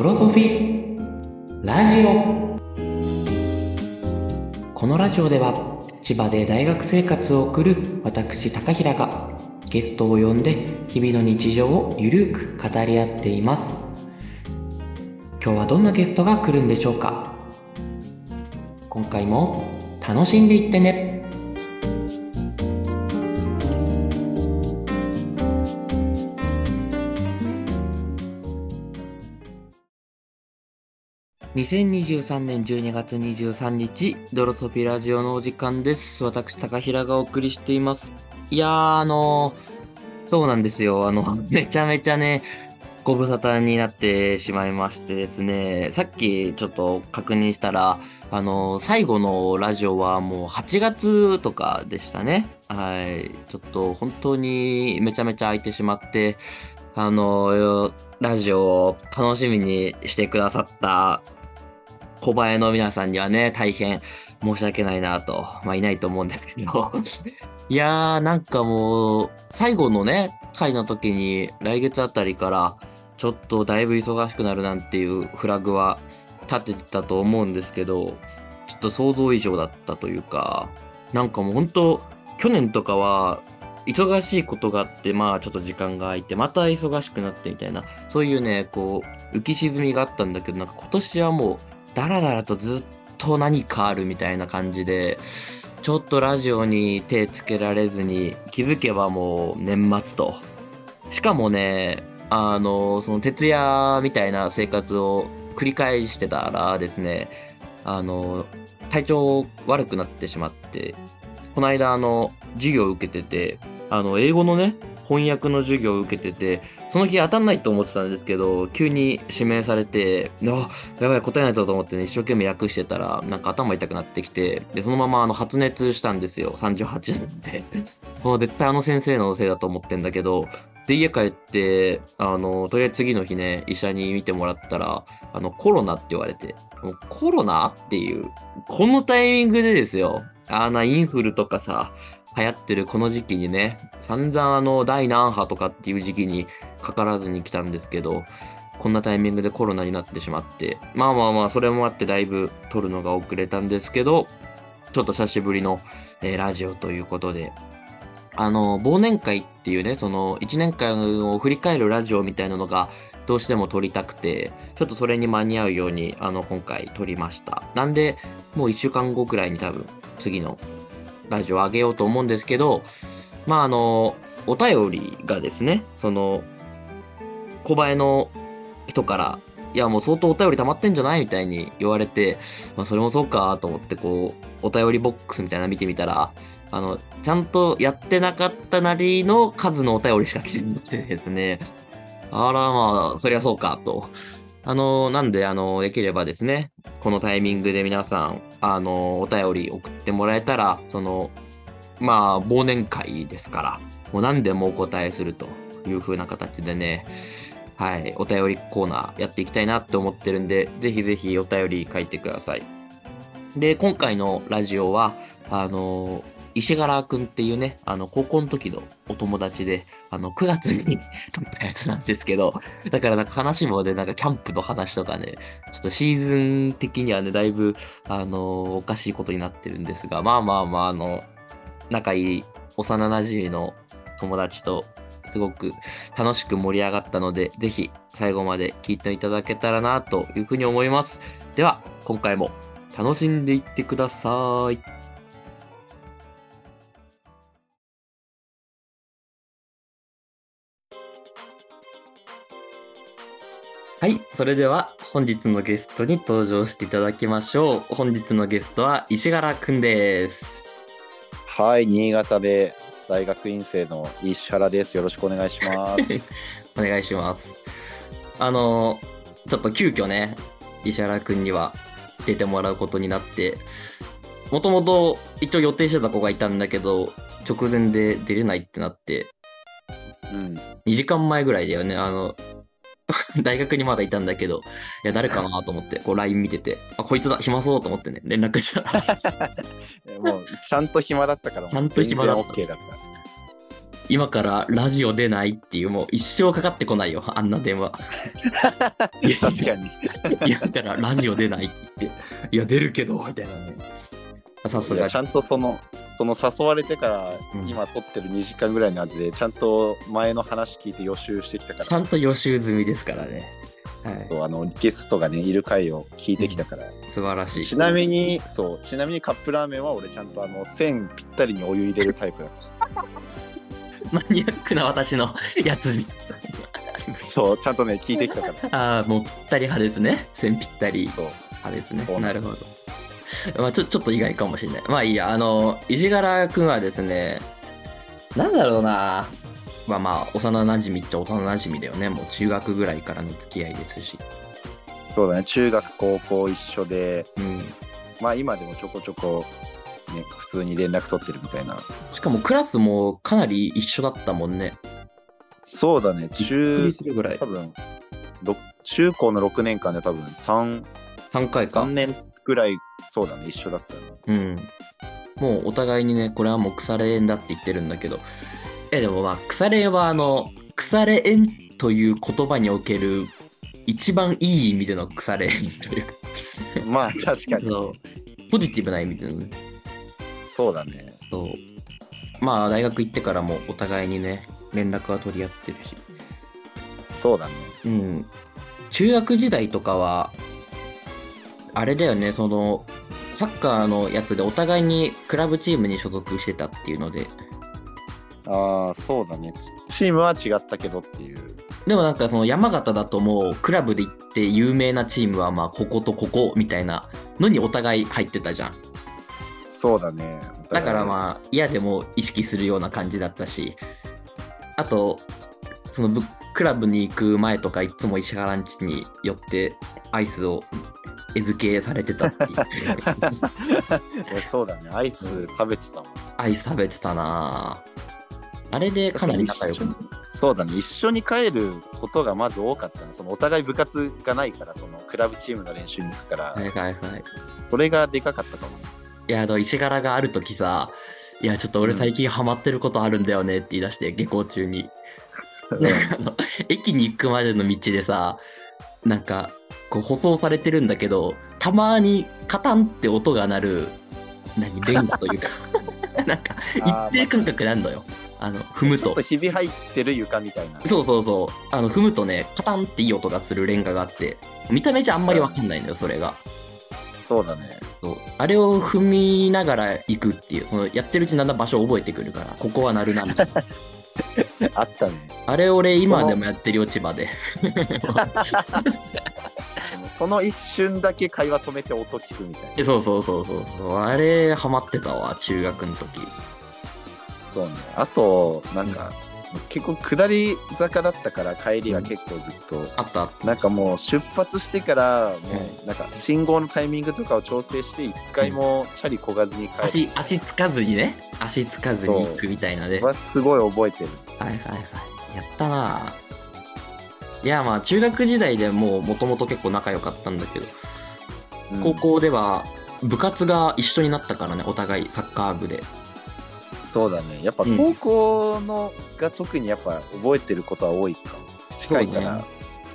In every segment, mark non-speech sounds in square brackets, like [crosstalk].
ドロソフィラジオこのラジオでは千葉で大学生活を送る私高平がゲストを呼んで日々の日常をゆるく語り合っています。今日はどんなゲストが来るんでしょうか。今回も楽しんでいってね。2023年12月23日、ドロソフィラジオのお時間です。私、高平がお送りしています。いやー、あのーそうなんですよ。あの、[laughs] めちゃめちゃね、ご無沙汰になってしまいましてですね、さっきちょっと確認したら、あのー最後のラジオはもう8月とかでしたね。はい。ちょっと本当にめちゃめちゃ空いてしまって、あのーラジオを楽しみにしてくださった小林の皆さんにはね、大変申し訳ないなと。まあ、いないと思うんですけど。[laughs] いやー、なんかもう、最後のね、回の時に、来月あたりから、ちょっとだいぶ忙しくなるなんていうフラグは立ててたと思うんですけど、ちょっと想像以上だったというか、なんかもう本当、去年とかは、忙しいことがあって、まあちょっと時間が空いて、また忙しくなってみたいな、そういうね、こう、浮き沈みがあったんだけど、なんか今年はもう、だらだらとずっと何かあるみたいな感じで、ちょっとラジオに手つけられずに、気づけばもう年末と。しかもね、あの、その徹夜みたいな生活を繰り返してたらですね、あの、体調悪くなってしまって、この間あの、授業を受けてて、あの、英語のね、翻訳の授業を受けてて、その日当たんないと思ってたんですけど、急に指名されて、あ、やばい、答えないとと思ってね、一生懸命訳してたら、なんか頭痛くなってきて、で、そのままあの発熱したんですよ、38度で。[laughs] もう絶対あの先生のせいだと思ってんだけど、で、家帰って、あの、とりあえず次の日ね、医者に見てもらったら、あの、コロナって言われて、もうコロナっていう、このタイミングでですよ、あの、インフルとかさ、流行ってるこの時期にね、散々あの、第何波とかっていう時期にかからずに来たんですけど、こんなタイミングでコロナになってしまって、まあまあまあ、それもあってだいぶ撮るのが遅れたんですけど、ちょっと久しぶりの、えーラジオということで、あの、忘年会っていうね、その、1年間を振り返るラジオみたいなのが、どうしても撮りたくて、ちょっとそれに間に合うように、あの、今回撮りました。なんで、もう1週間後くらいに多分、次のラジオ上げようと思うんですけど、まあ、あの、お便りがですね、その、小林の人から、いや、もう相当お便り溜まってんじゃないみたいに言われて、まあ、それもそうかと思って、こう、お便りボックスみたいなの見てみたら、あの、ちゃんとやってなかったなりの数のお便りしか来てなくてですね、あら、まあ、そりゃそうか、と。あの、なんで、あの、できればですね、このタイミングで皆さん、あの、お便り送ってもらえたら、その、まあ、忘年会ですから、もう何でもお答えするという風な形でね、はい、お便りコーナーやっていきたいなって思ってるんで、ぜひぜひお便り書いてください。で、今回のラジオは、あの、石柄くんっていうね、あの、高校の時のお友達で、あの、9月に [laughs] 撮ったやつなんですけど、だからなんか話もね、なんかキャンプの話とかね、ちょっとシーズン的にはね、だいぶ、あの、おかしいことになってるんですが、まあまあまあ、あの、仲いい幼馴染の友達と、すごく楽しく盛り上がったので、ぜひ最後まで聞いていただけたらなというふうに思います。では、今回も楽しんでいってください。はい、それでは本日のゲストに登場していただきましょう。本日のゲストは石原くんです。はい、新潟で大学院生の石原です。よろしくお願いします。[laughs] お願いします。あの、ちょっと急遽ね、石原くんには出てもらうことになって、もともと一応予定してた子がいたんだけど、直前で出れないってなって、うん、2時間前ぐらいだよね、あの、[laughs] 大学にまだいたんだけど、いや、誰かなと思って、こう LINE 見てて、あ、こいつだ、暇そうと思ってね、連絡した。[laughs] もうちゃんと暇だったから、[laughs] ちゃんと暇だった OK だっ今からラジオ出ないっていう、もう一生かかってこないよ、あんな電話。いや確かに。今からラジオ出ないって言って、いや、出るけど、みたいなね。さすがちゃんとその、その誘われてからうん今撮ってる2時間ぐらいの間で、ちゃんと前の話聞いて予習してきたから、ちゃんと予習済みですからね。はい。あのゲストがね、いる回を聞いてきたから。素晴らしい。ちなみに、そう、ちなみにカップラーメンは俺ちゃんとあの、線ぴったりにお湯入れるタイプだ。[laughs] マニアックな私の [laughs] やつ。そう、ちゃんとね、聞いてきたから。ああ、もうぴったり派ですね。線ぴったり。派ですね。なるほど。まあちょちょっと意外かもしれない。まあいいや、あの、石原くんはですね、なんだろうな。まあまあ、幼馴染っちゃ幼馴染だよね。もう中学ぐらいからの付き合いですし。そうだね、中学、高校一緒で、うん。まあ今でもちょこちょこ、ね、普通に連絡取ってるみたいな。しかもクラスもかなり一緒だったもんね。そうだね、中、するぐらい多。分、ろ中高の6年間で多分3、3回か3。年ぐらい、そうだね、一緒だったね。うん。もうお互いにね、これはもう腐れ縁だって言ってるんだけど、え、でもまあ、腐れ縁はあの、腐れ縁という言葉における一番いい意味での腐れ縁というか、まあ確かに、そうポジティブな意味でのね、そうだね。そう。まあ、大学行ってからもお互いにね、連絡は取り合ってるし、そうだね。うん。中学時代とかは、あれだよね、その、サッカーのやつでお互いにクラブチームに所属してたっていうので、ああ、そうだね。チチームは違ったけどっていう。でもなんかその山形だともうクラブで行って有名なチームはまあこことここみたいなのにお互い入ってたじゃん。そうだね。だからまあ嫌でも意識するような感じだったし、あと、そのブクラブに行く前とかいつも石原ん家に寄ってアイスを餌付けされてたっていう。[laughs] えそうだね。アイス食べてたもん。アイス食べてたなぁあれでかなり仲良く。そうだね。一緒に帰ることがまず多かったね。そのお互い部活がないから、そのクラブチームの練習に行くから、はいはいはい。それがでかかったかもね。いや、あの、石柄があるときさ、いや、ちょっと俺最近ハマってることあるんだよねって言い出して、下校中に。[laughs] 駅に行くまでの道でさ、なんか、こう舗装されてるんだけど、たまにカタンって音が鳴る、何、レンガというか、[laughs] なんか、一定感覚なんだよ。あの、踏むとちょっと。ひび入ってる床みたいな。そうそうそう。あの、踏むとね、カタンっていい音がするレンガがあって、見た目じゃあんまりわかんないんだよ、それが。そうだね。そうあれを踏みながら行くっていう、そのやってるうちにだんだん場所を覚えてくるから、ここは鳴るなみたいな。[laughs] あったね。あれ俺今でもやってるよ、千葉で。[laughs] その一瞬だけ会話止めて音聞くみたいな。えそうそうそうそう。あれハマってたわ、中学の時。そうね。あと、なんか、結構下り坂だったから帰りは結構ずっと、あった。なんかもう出発してから、もうなんか信号のタイミングとかを調整して、一回もチャリこがずに帰る。足、足つかずにね。足つかずに行くみたいなね。はすごい覚えてる。はいはいはい。やったなぁいやまあ中学時代でもうもともと結構仲良かったんだけど、うん高校では部活が一緒になったからね、お互いサッカー部で。そうだね。やっぱうん高校のが特にやっぱ覚えてることは多いかも。近いから。ね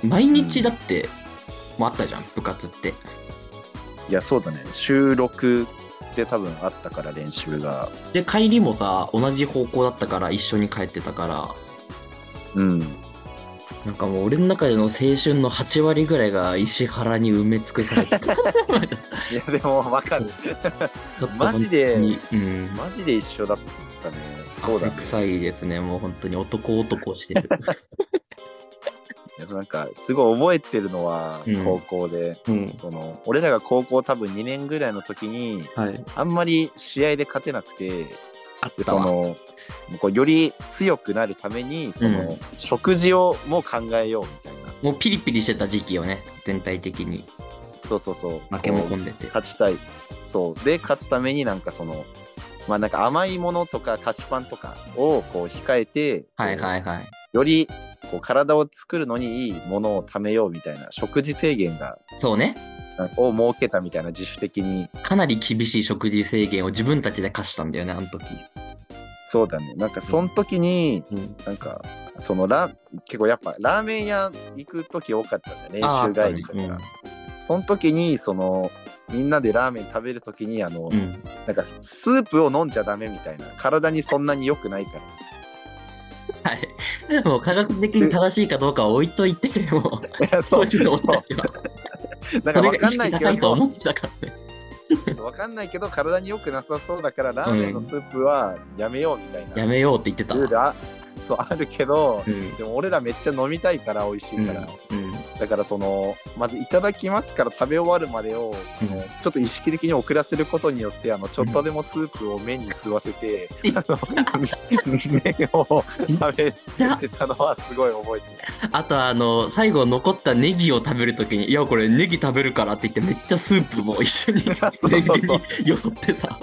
毎日だって、もうあったじゃん、部活って。いや、そうだね。週6で多分あったから練習が。で、帰りもさ、同じ方向だったから一緒に帰ってたから、うん。なんかもう俺の中での青春の8割ぐらいが石原に埋め尽くされてる。いや、でもわかる。[laughs] マジでうん。マジで一緒だったね。そうだね。汗臭いですね、もう本当に男男してる。[laughs] なんか、すごい覚えてるのはうん、高校で。うん。その俺らが高校多分2年ぐらいの時にはい。あんまり試合で勝てなくてであったわ。そのこうより強くなるためにその、うん食事をも考えようみたいなもうピリピリしてた時期よね、全体的に。そうそうそう負けも込んでて。勝ちたいそうで勝つためになんかそのまあなんか甘いものとか菓子パンとかをこう控えて、はいこはいはい。うよりこう体を作るのにいいものを貯めようみたいな食事制限がそうね。を設けたみたいな自主的にかなり厳しい食事制限を自分たちで課したんだよね、あの時。そうだね。なんかその時に、うん。なんか、そのラ結構やっぱラーメン屋行く時多かったじゃん。練習帰りとか。あったねその時に、その、みんなでラーメン食べる時に、あの、うん。なんかスープを飲んじゃダメみたいな。体にそんなに良くないから。はい。もう科学的に正しいかどうかは置いといて、もう、そう当時の俺たちは。そうなんかわそれが意かんないけど、思ってたからね。わかんないけど、体に良くなさそうだから、ラーメンのスープはやめようみたいな。やめようって言ってた。ルールあそうあるけど、うん。でも俺らめっちゃ飲みたいから美味しいから、うん。だからそのまずいただきますから食べ終わるまでを、ちょっと意識的に遅らせることによってあのちょっとでもスープを麺に吸わせて、ちあの麺を食べてたのはすごい覚えてる。あとあの最後残ったネギを食べるときに「いやこれネギ食べるから」って言ってめっちゃスープも一緒にそうそうそう。よそってさ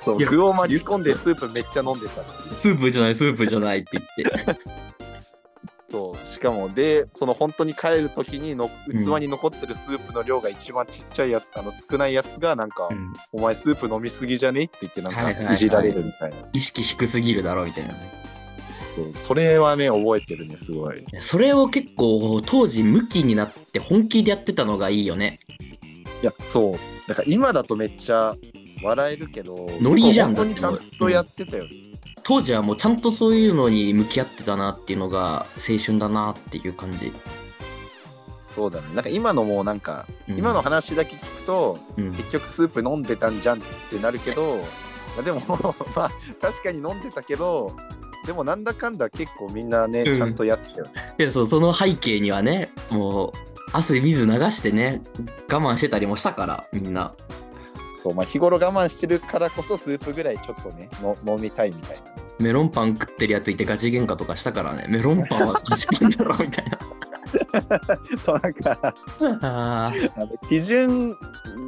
そう具を巻き込んでスープめっちゃ飲んでた「スープじゃないスープじゃない」って言って。[laughs] そうしかもでその本当に帰る時にの器に残ってるスープの量が一番ちっちゃいやつあの少ないやつがなんか、うん。お前スープ飲みすぎじゃね？って言ってなんはいはいはい。かいじられるみたいな、意識低すぎるだろうみたいなね。それはね覚えてるねすごい。それを結構当時ムキになって本気でやってたのがいいよね。いやそう。だから今だとめっちゃ笑えるけどノリじゃん本当にちゃんとやってたよ、当時はもうちゃんとそういうのに向き合ってたなっていうのが青春だなっていう感じ、そうだね。なんか今のもうなんか、うん。今の話だけ聞くとうん。結局スープ飲んでたんじゃんってなるけど [laughs] まあでもまあ確かに飲んでたけどでもなんだかんだ結構みんなね、うん。ちゃんとやってたよ。ねいやそうその背景にはねもう汗水流してね我慢してたりもしたからみんなそう、まあ、日頃我慢してるからこそスープぐらいちょっとねの飲みたいみたいな。メロンパン食ってるやついてガチ喧嘩とかしたからね。メロンパンはガチパンだろみたいな。[laughs] そうなんかああの基準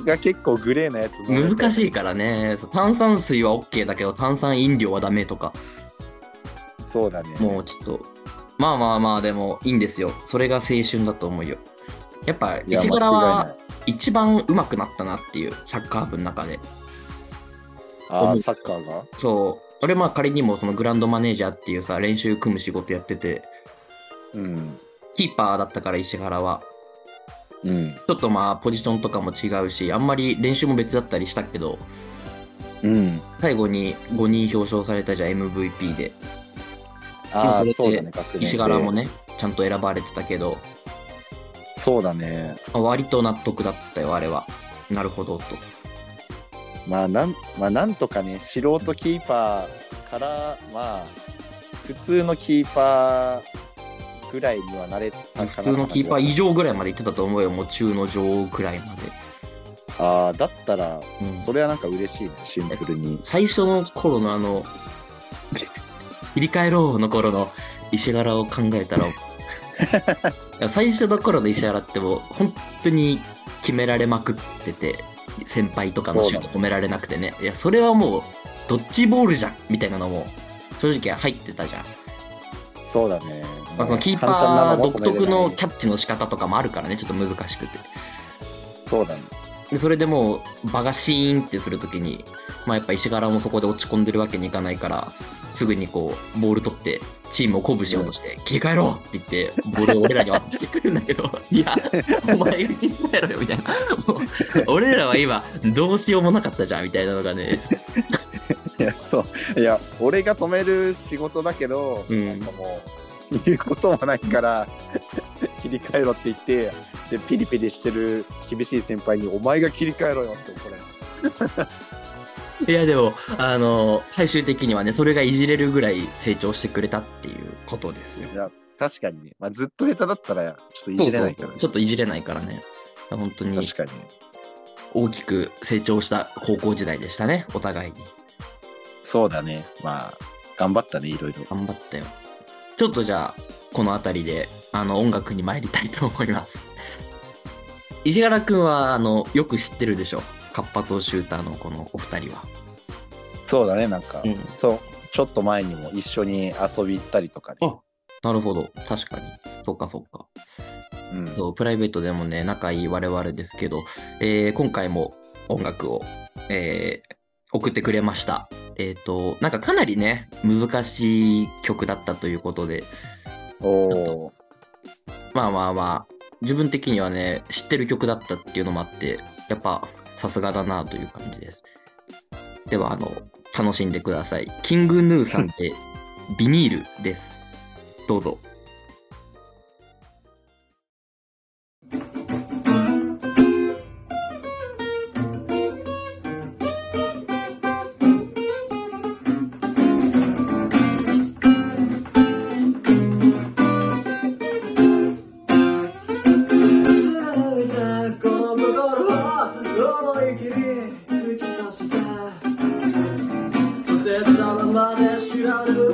が結構グレーなやつ難いしいからね。炭酸水は OK だけど炭酸飲料はダメとか。そうだね。もうちょっとまあまあまあでもいいんですよ。それが青春だと思うよやっぱ石原は一番上手くなったなっていうサッカー部の中で。ああサッカーが？そう。俺まあ仮にもそのグランドマネージャーっていうさ練習組む仕事やっててうん。キーパーだったから石原は。うん。ちょっとまあポジションとかも違うしあんまり練習も別だったりしたけどうん。最後に5人表彰されたじゃん MVP で。あそうだね石原もねちゃんと選ばれてたけどそうだね。まあ割と納得だったよあれは。なるほどと。まあなんまあなんとかね素人キーパーからまあ普通のキーパーぐらいにはなれたかな普通のキーパー以上ぐらいまで行ってたと思うよもう中の上くらいまで、ああだったらうん。それはなんか嬉しいねシンプルに。最初の頃のあの [laughs] 切り替えろの頃の石原を考えたら最初の頃の石原ってもう本当に決められまくってて先輩とかのシュート止められなくてね。いやそれはもうドッジボールじゃんみたいなのも正直入ってたじゃん、そうだね、まあ、そのキーパー独特のキャッチの仕方とかもあるからねちょっと難しくて。そうだね。でそれでもう場がシーンってするときに、まあ、やっぱ石原もそこで落ち込んでるわけにいかないからすぐにこうボール取ってチームを鼓舞しようとして、切り替えろって言ってボールを俺らに渡してくるんだけど [laughs] いやお前が切り替えろよみたいな。もう俺らは今どうしようもなかったじゃんみたいなのがね。[laughs] いやそう。いや俺が止める仕事だけど、うん。なんかもう言うこともないから [laughs] 切り替えろって言ってでピリピリしてる厳しい先輩に「お前が切り替えろよ」って怒られるいやでもあの最終的にはねそれがいじれるぐらい成長してくれたっていうことですよ。いや確かにね、まあ、ずっと下手だったらちょっといじれないからそうそうちょっといじれないからね。本当に確かに。大きく成長した高校時代でしたねお互いに。そうだね。まあ頑張ったねいろいろ。頑張ったよ。ちょっとじゃあこの辺りであの音楽に参りたいと思います。石原くんはあのよく知ってるでしょ？カッパとシューターのこのお二人は。そうだねなんか、うん。そうちょっと前にも一緒に遊び行ったりとかね、あなるほど。確かに。そうかそうか。うん、そうプライベートでもね仲いい我々ですけど、えー今回も音楽を、えー送ってくれました。えっ、と、なんかかなりね、難しい曲だったということで、おおまあまあまあ、自分的にはね、知ってる曲だったっていうのもあって、やっぱさすがだなという感じです。では、あの、楽しんでください。キングヌーさんで、[laughs] ビニールです。どうぞ。焦ったままで知らぬ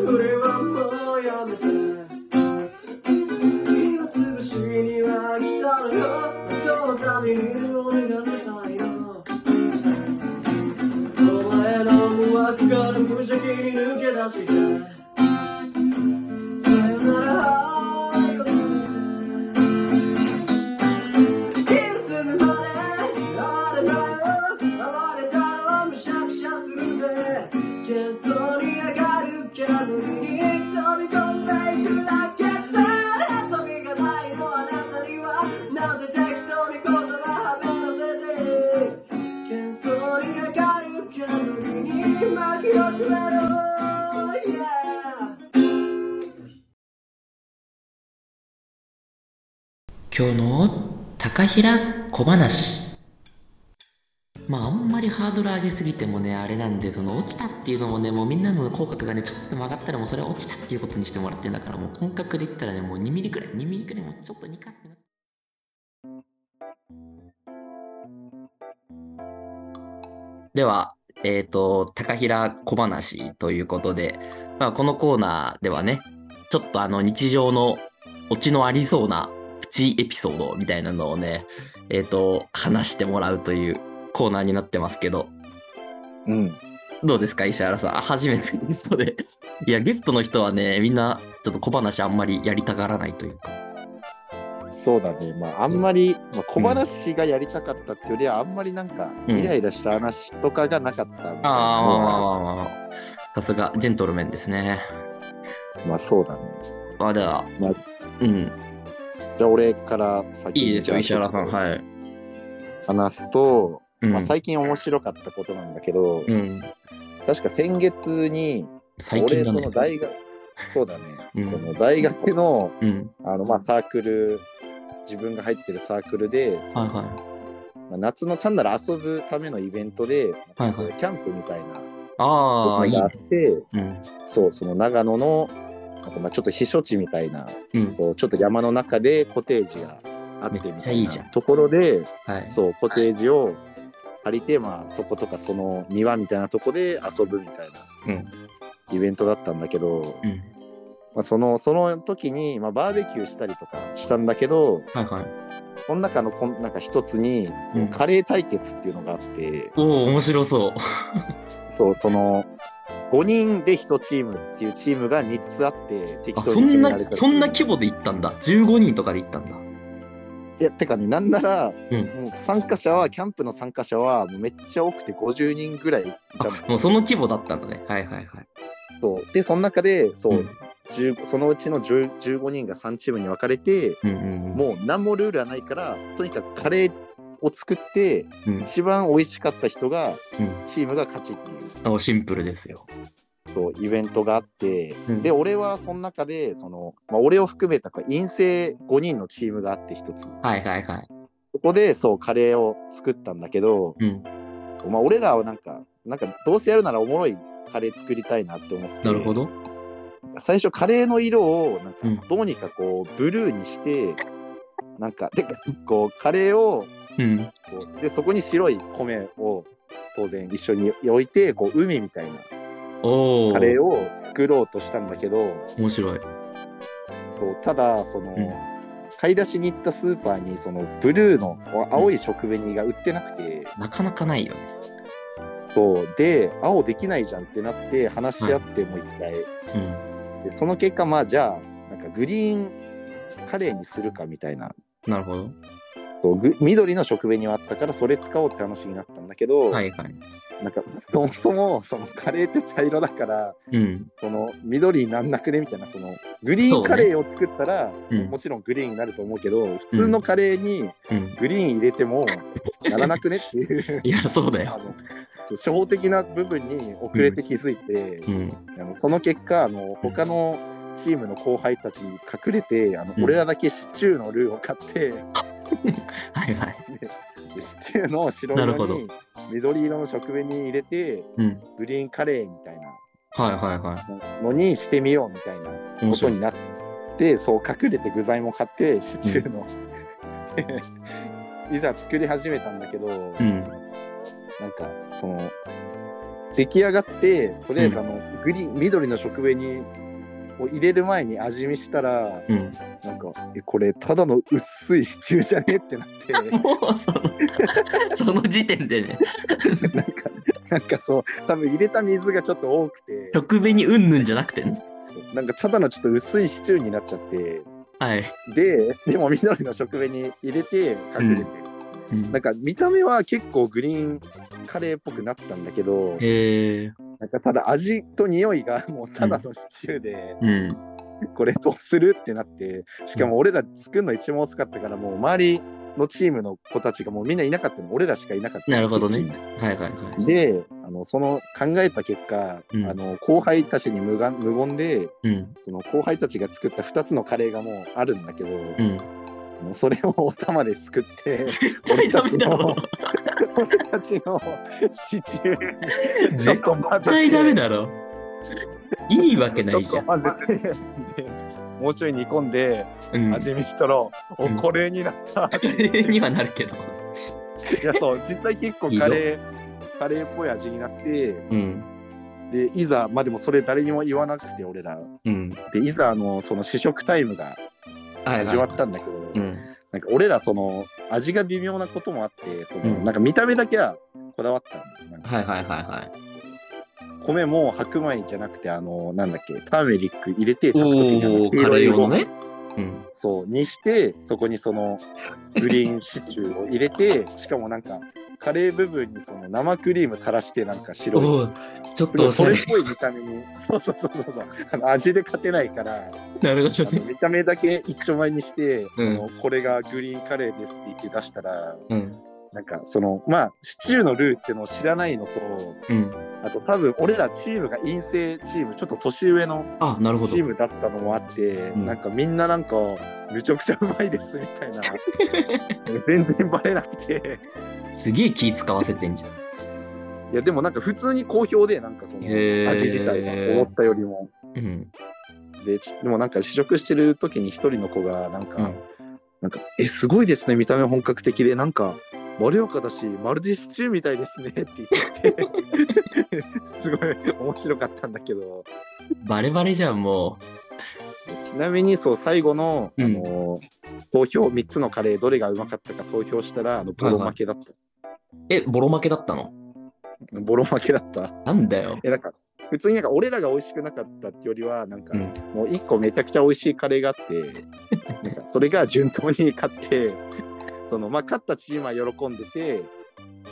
高平小話まああんまりハードル上げすぎてもねあれなんでその落ちたっていうのもねもうみんなの口角がねちょっとでも上がったらもうそれは落ちたっていうことにしてもらってんだからもう感覚で言ったらねもう2ミリくらい2ミリくらいもうちょっとニカってなではえっ、と高平小話ということで、まあ、このコーナーではねちょっとあの日常のオチのありそうなチエピソードみたいなのをね、えっ、と、話してもらうというコーナーになってますけど、うんどうですか、石原さん？あ初めてゲストで。いや、ゲストの人はね、みんな、ちょっと小話あんまりやりたがらないというか。そうだねまああんまり、まあ、小話がやりたかったっていうよりはあんまりなんかうんイライラした話とかがなかったみたいなああ、まあまあままあまあまあ。さすが、ジェントルメンですね。あまあそうだねまあ、では、まあうん、じゃあ俺から先にいいですよ、石原さん。はい。話すと、うん、まあ、最近面白かったことなんだけど、うん、確か先月に俺そ最近だね。の大学そうだね、うんその大学のうん、あのまあサークル自分が入ってるサークルで、はいはい。まあ、夏の単なる遊ぶためのイベントで、はいはいキャンプみたいなあがあ。って、うん、そうその長野のなんかまあちょっと避暑地みたいなうん、こうちょっと山の中でコテージがあってみたいなところではい。そうコテージを借りて、まあ、そことかその庭みたいなとこで遊ぶみたいなうん、イベントだったんだけど、うん。まあ、そのその時に、まあ、バーベキューしたりとかしたんだけどはいはい。その中のこんなんか一つに、うんカレー対決っていうのがあっておお、面白そう。そうその5人で1チームっていうチームが3つあって適あ、当に決そんなめられた、そんな規模で行ったんだ。15人とかで行ったんだ。いやてかねなんなら、うんもう参加者はキャンプの参加者はもうめっちゃ多くて50人ぐらいいたもうその規模だったんだね。はいはいはい。そうでその中でそう、うん10そのうちの10 15人が3チームに分かれてうんうんうん。もう何もルールはないからとにかくカレーを作ってうん、一番美味しかった人がうんチームが勝ちっていうおシンプルですよ。そうイベントがあって、うんで俺はその中でその、まあ、俺を含めた陰性5人のチームがあって一つはいはいはい。そこでそうカレーを作ったんだけど、うん。まあ、俺らはなんかなんかどうせやるならおもろいカレー作りたいなって思ってなるほど。最初カレーの色をなんうんかどうにかこうブルーにして、なんかでこうカレーをうん。でそこに白い米を当然一緒に置いてこう海みたいな。カレーを作ろうとしたんだけど面白い。そうただその、うん買い出しに行ったスーパーにそのブルーの青い食紅が売ってなくて、なかなかないよね。そうで青できないじゃんってなって話し合ってもう一回、うん。でその結果まあじゃあなんかグリーンカレーにするかみたいななるほど。そうぐ緑の食紅はあったからそれ使おうって話になったんだけど、はいはい。なんかそもそもそのカレーって茶色だからうん。その緑になんなくねみたいなそのグリーンカレーを作ったら、うんもちろんグリーンになると思うけど普通のカレーにうん。グリーン入れてもならなくねっていう [laughs] いや、そうだよ。初歩的な部分に遅れて気づいて、うん。あのその結果あの他のチームの後輩たちに隠れてあの、うん俺らだけシチューのルーを買って [laughs] はいはい。でシチューの白なるほど色に緑色の食紅に入れてうん。グリーンカレーみたいなはいはいはのにしてみようみたいな面白いことになってそう隠れて具材も買ってシチューの、[laughs] いざ作り始めたんだけど、い。うん。なんかその出来上がってとりあえずあの、グリーン緑の食紅を入れる前に味見したらうん。なんかえこれただの薄いシチューじゃねってなって [laughs] もうその、[laughs] その時点でね、なんかなんかそう多分入れた水がちょっと多くて食紅うんぬんじゃなくてね。なんかただのちょっと薄いシチューになっちゃってはい。ででも緑の食紅入れて隠れて、うんなんか見た目は結構グリーンカレーっぽくなったんだけどへえ。なんかただ味と匂いがもうただのシチューで、うん。これどうするってなってしかも俺ら作るの一番遅かったからもう周りのチームの子たちがもうみんないなかったの俺らしかいなかったのなるほどねはいはいはい。であのその考えた結果、うんあの後輩たちに無言無言でうん。その後輩たちが作った2つのカレーがもうあるんだけど、うん。もうそれをお玉ですくって絶対ダメだろ。俺たちのシチューにちょっと混ぜてダメだろ。いいわけないじゃん。混ぜてでもうちょい煮込んでうん。味見したら、おうんこれになったカレーにはなるけど。いやそう実際結構カレーカレーっぽい味になってうん。でいざまあでもそれ誰にも言わなくて俺らうん。でいざあのその試食タイムが始まったんだけど、うん。なんか俺らその味が微妙なこともあってその、うんなんか見た目だけはこだわったんだはいはいはいは米も白米じゃなくてあのなんだっけターメリック入れてい。炊く時にカレー用のね。うん。そうにしてそこにそのグリーンシチューを入れてしかもなんかカレー部分にその生クリーム垂らしてなんか白いちょっとそれっ。ぽい見た目に [laughs] そうそうそうそうそうあの味で勝てないからなるほどね。見た目だけ一丁前にして、うんあのこれがグリーンカレーですって言って出したらうん。なんかそのまあシチューのルーっていうのを知らないのとうん。あと多分俺らチームが陰性チームちょっと年上のチー。ムだったのもあって、んなんかみんななんかめちゃくちゃうまいですみたいな [laughs] 全然バレなくてすげえ気使わせてんじゃん。いやでもなんか普通に好評でなんかその味自体が思ったよりもうん。でちでもなんか試食してる時に一人の子がなんか、うん。なんかえすごいですね見た目本格的でなんかまろやかだしまるでシチューみたいですねって言ってて [laughs] すごい面白かったんだけどバレバレじゃん、もちなみにそう最後の、うんあの投票3つのカレーどれがうまかったか投票したらあのボロ負けだった、う。え、ボロ負けだったの？ボロ負けだった？なんだよ。えなんか普通になんか俺らが美味しくなかったってよりはなんか、うん。もう1個めちゃくちゃ美味しいカレーがあって [laughs] なんかそれが順当に勝ってそのまあ勝ったチームは喜んでて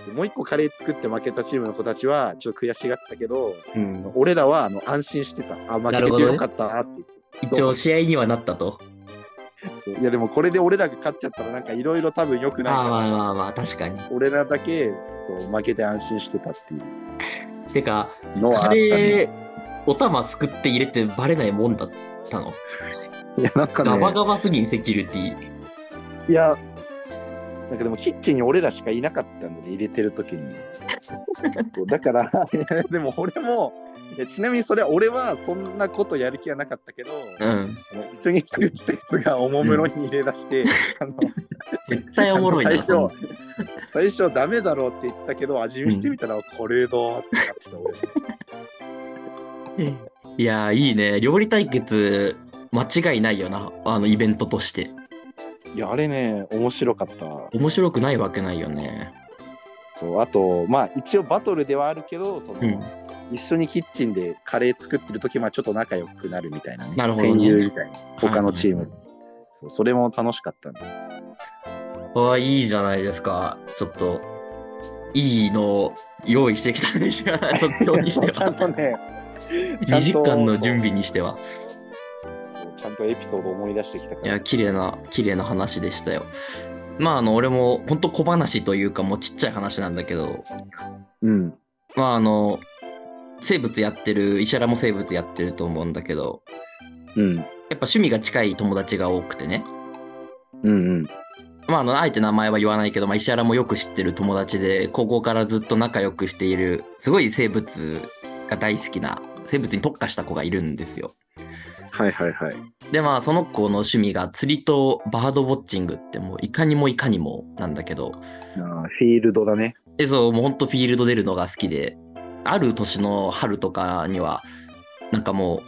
でもう1個カレー作って負けたチームの子たちはちょっと悔しがってたけどうん。俺らはあの安心してたあ負けててよかったって一応試合にはなったと。いやでもこれで俺らが勝っちゃったらなんかいろいろ多分良くないああ、まあまあまあ、確かに。俺らだけそう負けて安心してたっていうてか、カのはあった、ね、レー、お玉すくって入れてバレないもんだったの？いやなんかガバねガバすぎん、セキュリティ。いやなんかでもキッチンに俺らしかいなかったんで、ね、入れてる時にだから [laughs] でも俺もちなみにそれは俺はそんなことやる気はなかったけど、うん。あの一緒に作ってたやつがおもむろに入れ出して、[laughs] あの絶対おもろいな。最初最初ダメだろうって言ってたけど味見してみたらこれどうってなってた俺いやー、いいね。料理対決、間違いないよな。あの、イベントとして。いやあれね面白かった面白くないわけないよね。そうあとまあ一応バトルではあるけどその、うん。一緒にキッチンでカレー作ってる時まあちょっと仲良くなるみたいなねなるほどね戦友みたいな他のチーム、はいそうそれも楽しかったんでああ、いいじゃないですか。ちょっと、いいのを用意してきたんですよ、即興にしてちゃんは。とね、ちゃ2んと時間の準備にしては。ちゃんとエピソード思い出してきたから。いや、綺麗な、綺麗な話でしたよ。まあ、あの、俺も本当小話というか、もうちっちゃい話なんだけど、うん。まあ、あの、生物やってる、石原も生物やってると思うんだけど、うん。やっぱ趣味が近い友達が多くてね。うんうん。まあ、あの、あえて名前は言わないけど、まあ、石原もよく知ってる友達で、高校からずっと仲良くしている、すごい生物が大好きな、生物に特化した子がいるんですよ。はいはいはい。で、まあ、その子の趣味が釣りとバードウォッチングって、もういかにもいかにもなんだけど、あーフィールドだね。え、そう、もうほんとフィールド出るのが好きで、ある年の春とかには、なんかも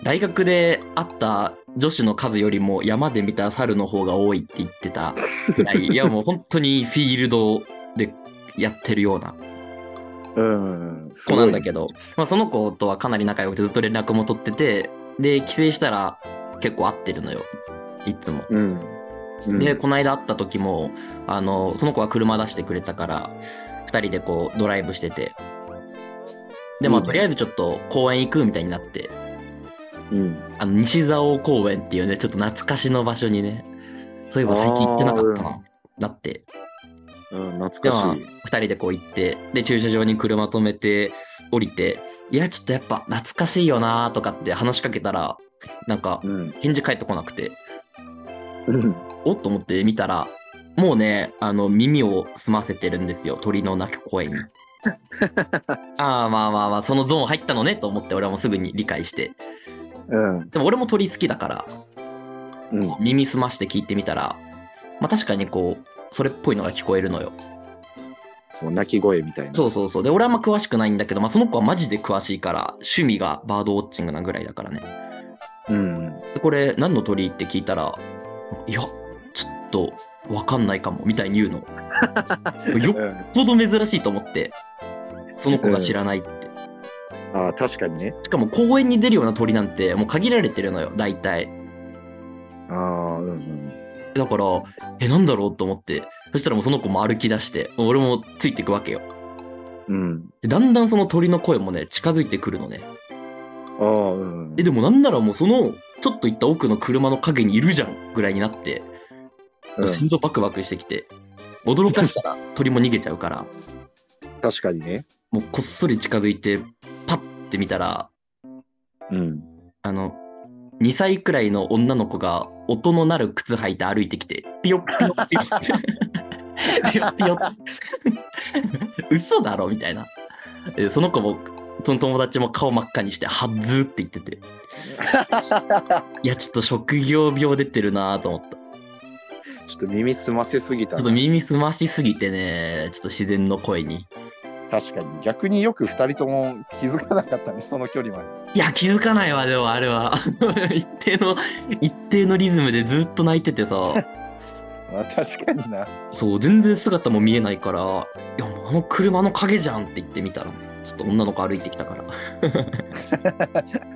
う、大学で会った女子の数よりも山で見た猿の方が多いって言ってたぐらい、[laughs] いやもう本当にフィールドでやってるような子ごないんだけど、まあ、その子とはかなり仲良くてずっと連絡も取ってて、で、帰省したら結構会ってるのよ。いつも。うん。うんで、この間会った時も、あの、その子は車出してくれたから、二人でこうドライブしてて。で、まあ、いいねとりあえずちょっと公園行くみたいになって、うん。あの、西蔵公園っていうね、ちょっと懐かしの場所にね、そういえば最近行ってなかったな。だって、うん、懐かしい。二人でこう行って、で、駐車場に車止めて、降りて、いや、ちょっとやっぱ懐かしいよなとかって話しかけたら、なんか、うん。返事返ってこなくて、うん。おっと思って見たら、もうね、あの、耳を澄ませてるんですよ、鳥の鳴き声に。[laughs] ああ、まあまあまあ、そのゾーン入ったのねと思って、俺はもうすぐに理解して。うん。でも俺も鳥好きだから、うん。耳澄まして聞いてみたら、まあ確かにこう、それっぽいのが聞こえるのよ。もう鳴き声みたいな。そうそうそう。で、俺はあんま詳しくないんだけど、まあその子はマジで詳しいから、趣味がバードウォッチングなぐらいだからね。うん。でこれ何の鳥って聞いたら、いや、ちょっとわかんないかも、みたいに言うの。[laughs] よっうん。ぽど珍しいと思って、その子が知らないって。ああ、確かにね。しかも公園に出るような鳥なんてもう限られてるのよ、大体。ああ、うんうん。だから、え、なんだろうと思って、そしたらもうその子も歩き出して、俺もついていくわけよ。うん。でだんだんその鳥の声もね、近づいてくるのね。ああ、うん。え、でもなんならもうその、ちょっと行った奥の車の影にいるじゃんぐらいになって、うん心臓バクバクしてきて、驚かしたら [laughs] 鳥も逃げちゃうから、確かにね。もうこっそり近づいて、パッて見たら、うん。あの、2歳くらいの女の子が音の鳴る靴履いて歩いてきて、ピヨッピヨッピヨッピヨッピヨッ嘘だろみたいな。えその子も、その友達も顔真っ赤にして、はっずーって言ってて、[laughs] いや、ちょっと職業病出てるなと思った。ちょっと耳澄ませすぎたな。ちょっと耳澄ましすぎてね、ちょっと自然の声に。確かに。逆によく二人とも気づかなかったね、その距離まで。いや、気づかないわ、でもあれは。[laughs] 一定の、一定のリズムでずっと泣いててさ。[laughs] まあ、確かにな。そう、全然姿も見えないから、いや、もうあの車の影じゃんって言ってみたら、ちょっと女の子歩いてきたから。[laughs]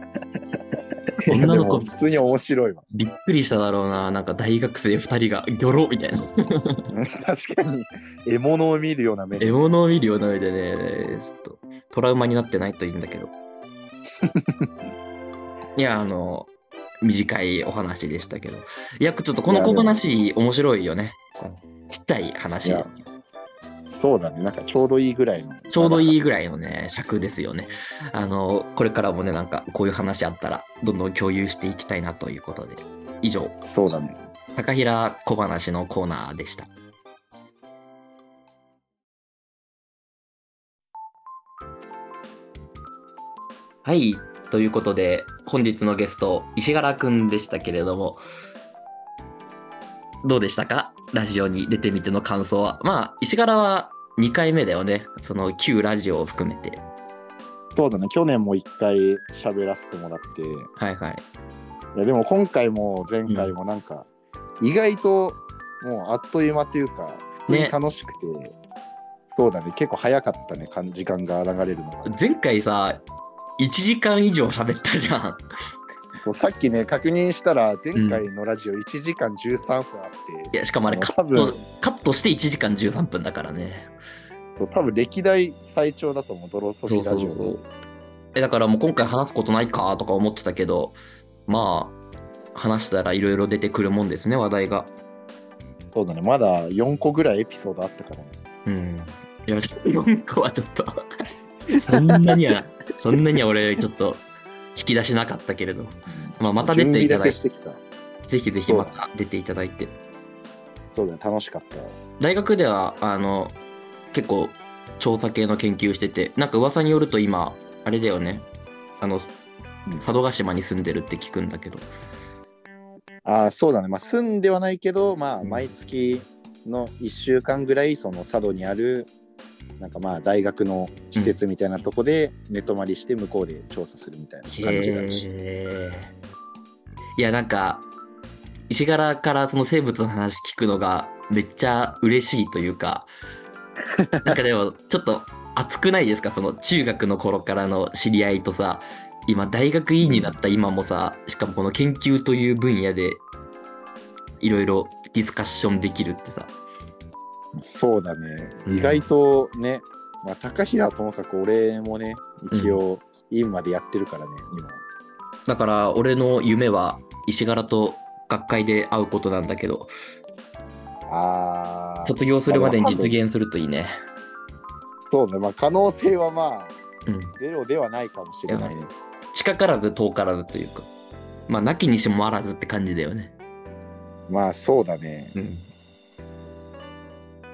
女の子普通に面白いわ。びっくりしただろうな。なんか大学生二人がギョロみたいな。確かに、獲物を見るような目で獲物を見るような目でね、ちょっとトラウマになってないといいんだけど。[laughs] いや、あの、短いお話でしたけど。いや、ちょっとこの小話面白いよね。ちっちゃい話そうだね。なんかちょうどいいぐらいの。ちょうどいいぐらい。いのね、尺ですよね。あの、これからもね、なんかこういう話あったら、どんどん共有していきたいなということで。以上、そうだね。高平小話のコーナーでした。はい、ということで、本日のゲスト、石原くんでしたけれども、どうでしたか？ラジオに出てみての感想は。まあ、石原は2回目だよね。その旧ラジオを含めて。そうだね。去年も一回喋らせてもらって。はいはい。いやでも今回も前回もなんか、意外ともうあっという間っていうか、普通に楽しくて、そうだね。結構早かったね。時間が流れるのが。前回さ、1時間以上喋ったじゃん。そうさっきね、確認したら、前回のラジオ1時間13分あって、いや、しかもあれカット、カットして1時間13分だからね。そう多分歴代最長だと思う、ドロソフィーラジオで。そうえだからもう今回話すことないかとか思ってたけどまあ話したらいろいろ出てくるもんですね話題がそうだね、まだ4個ぐらいエピソードあったからね。うんいや4個はちょっと [laughs] そんなにはそんなには俺ちょっと引き出しなかったけれど、まあ、また出ていただいて。ぜひぜひまた出ていただいて。そうだね、楽しかった。大学ではあの結構調査系の研究しててなんか噂によると今あれだよね。あの佐渡島に住んでるって聞くんだけど。ああ、そうだね。まあ、住んではないけど、まあ、うん毎月の1週間ぐらい、その佐渡にある、なんかまあ、大学の施設みたいなとこで寝泊まりして、向こうで調査するみたいな感じだし。へーいやなんか石柄からその生物の話聞くのがめっちゃ嬉しいというか [laughs] なんかでもちょっと熱くないですか？その中学の頃からの知り合いとさ今大学院になった今もさしかもこの研究という分野でいろいろディスカッションできるってさそうだね。うん意外とね、まあ、高平はともかく俺もね、一応、院までやってるからね、今。だから俺の夢は石柄と学会で会うことなんだけどああ、卒業するまでに実現するといいね。そうね。まあ、可能性はまあ、うん。ゼロではないかもしれないね。近からず遠からずというか、まあ、なきにしもあらずって感じだよね。まあ、そうだね。うん。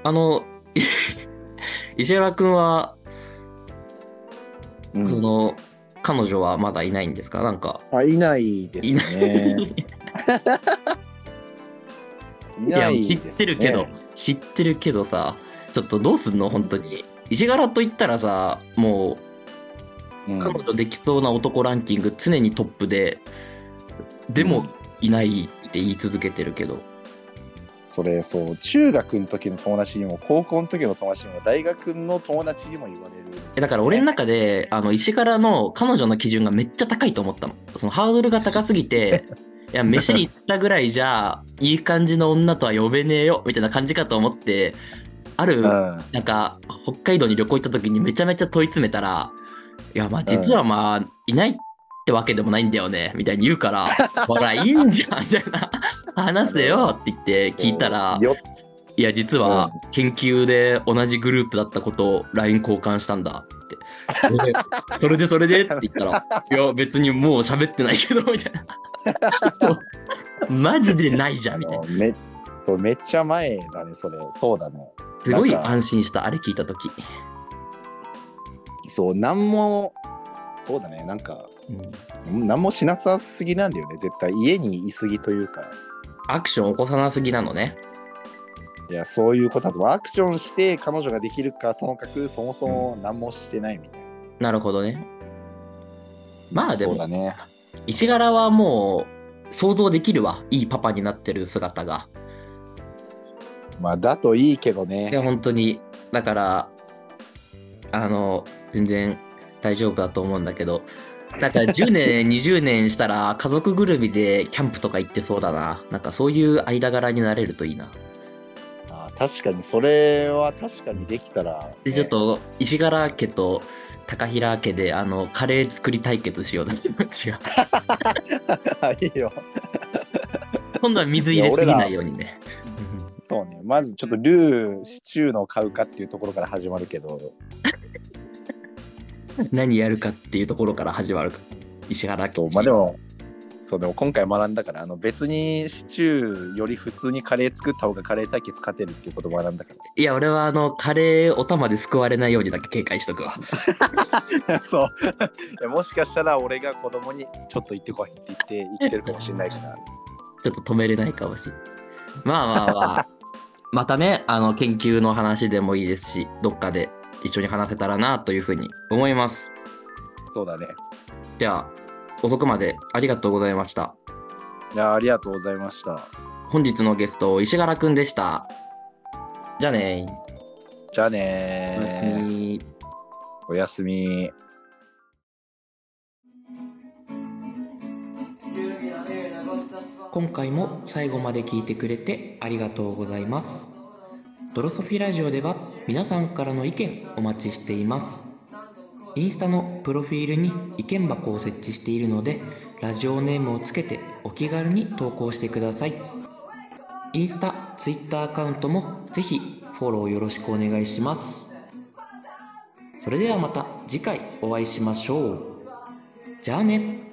あの、[laughs] 石原君は、うんその、彼女はまだいないんですか？なんか。まあ、いないですいない。ね。いない [laughs] ねってるけど、知ってるけどさ、ちょっとどうすんの？本当に。石原と言ったらさ、もう、うん彼女できそうな男ランキング常にトップで、でもいないって言い続けてるけど。それそう中学の時の友達にも高校の時の友達にも大学の友達にも言われるえだから俺の中で、あの石原の彼女の基準がめっちゃ高いと思ったの。そのハードルが高すぎて、[laughs] いや、飯に行ったぐらいじゃ、いい感じの女とは呼べねえよ、みたいな感じかと思って、ある、うんなんか、北海道に旅行行った時にめちゃめちゃ問い詰めたら、いや、まあ実はまあ、いないってわけでもないんだよね、みたいに言うから、ほら、いいんじゃん、みたいな。話せよって言って聞いたら、よいや、実は研究で同じグループだったことを LINE 交換したんだって。[laughs] それで、それでって言ったら、いや、別にもう喋ってないけど、みたいな。[laughs] マジでないじゃん、みたいな。めそうめっちゃ前だねそれ。そうだね。すごい安心した、あれ聞いたとき。そうなんもそうだねなんかうん。何もしなさすぎなんだよね絶対。家にいすぎというかアクション起こさなすぎなのね。いやそういうことだとアクションして彼女ができるかともかくそもそも何もしてないみたいな、なるほどね。まあでも、そうだね石柄はもう想像できるわ。いいパパになってる姿が。まあだといいけどいねや、本当に、だから、あの、全然大丈夫だと思うんだけど、なんか10年、[laughs] 20年したら家族ぐるみでキャンプとか行ってそうだな。なんかそういう間柄になれるといいな。あ確かにそれは確かにできたら、で、ちょっと石柄家と高平家で、あの、カレー作り対決しようだ。[laughs] 違う。ね [laughs] いいよ今度は水入れすぎないようにね。そうねまずちょっとルーシチューのを買うかっていうところから始まるけど何やるかっていうところから始まるか。石原家そうまあでもそうでも今回学んだからあの別にシチューより普通にカレー作った方がカレー対決勝てるっていうことを学んだかいや、俺はあの、カレーお玉で救われないようにだけ警戒しとくわ。ら [laughs] そういやもしかしたら俺が子供にちょっと行ってこいって言って言ってるかもしれないからちょっと止めれないかもしれない。まあまあまあ、[laughs] またね、あの、研究の話でもいいですし、どっかで一緒に話せたらなというふうに思います。そうだねでは、遅くまでありがとうございました。いやありがとうございました本日のゲスト、石原くんでした。じゃあねじゃあねみおやすみ今回も最後まで聞いてくれてありがとうございます。ドロソフィラジオでは皆さんからの意見お待ちしています。インスタのプロフィールに意見箱を設置しているのでラジオネームをつけてお気軽に投稿してください。インスタ、ツイッターアカウントもぜひフォローよろしくお願いします。それではまた次回お会いしましょう。じゃあね。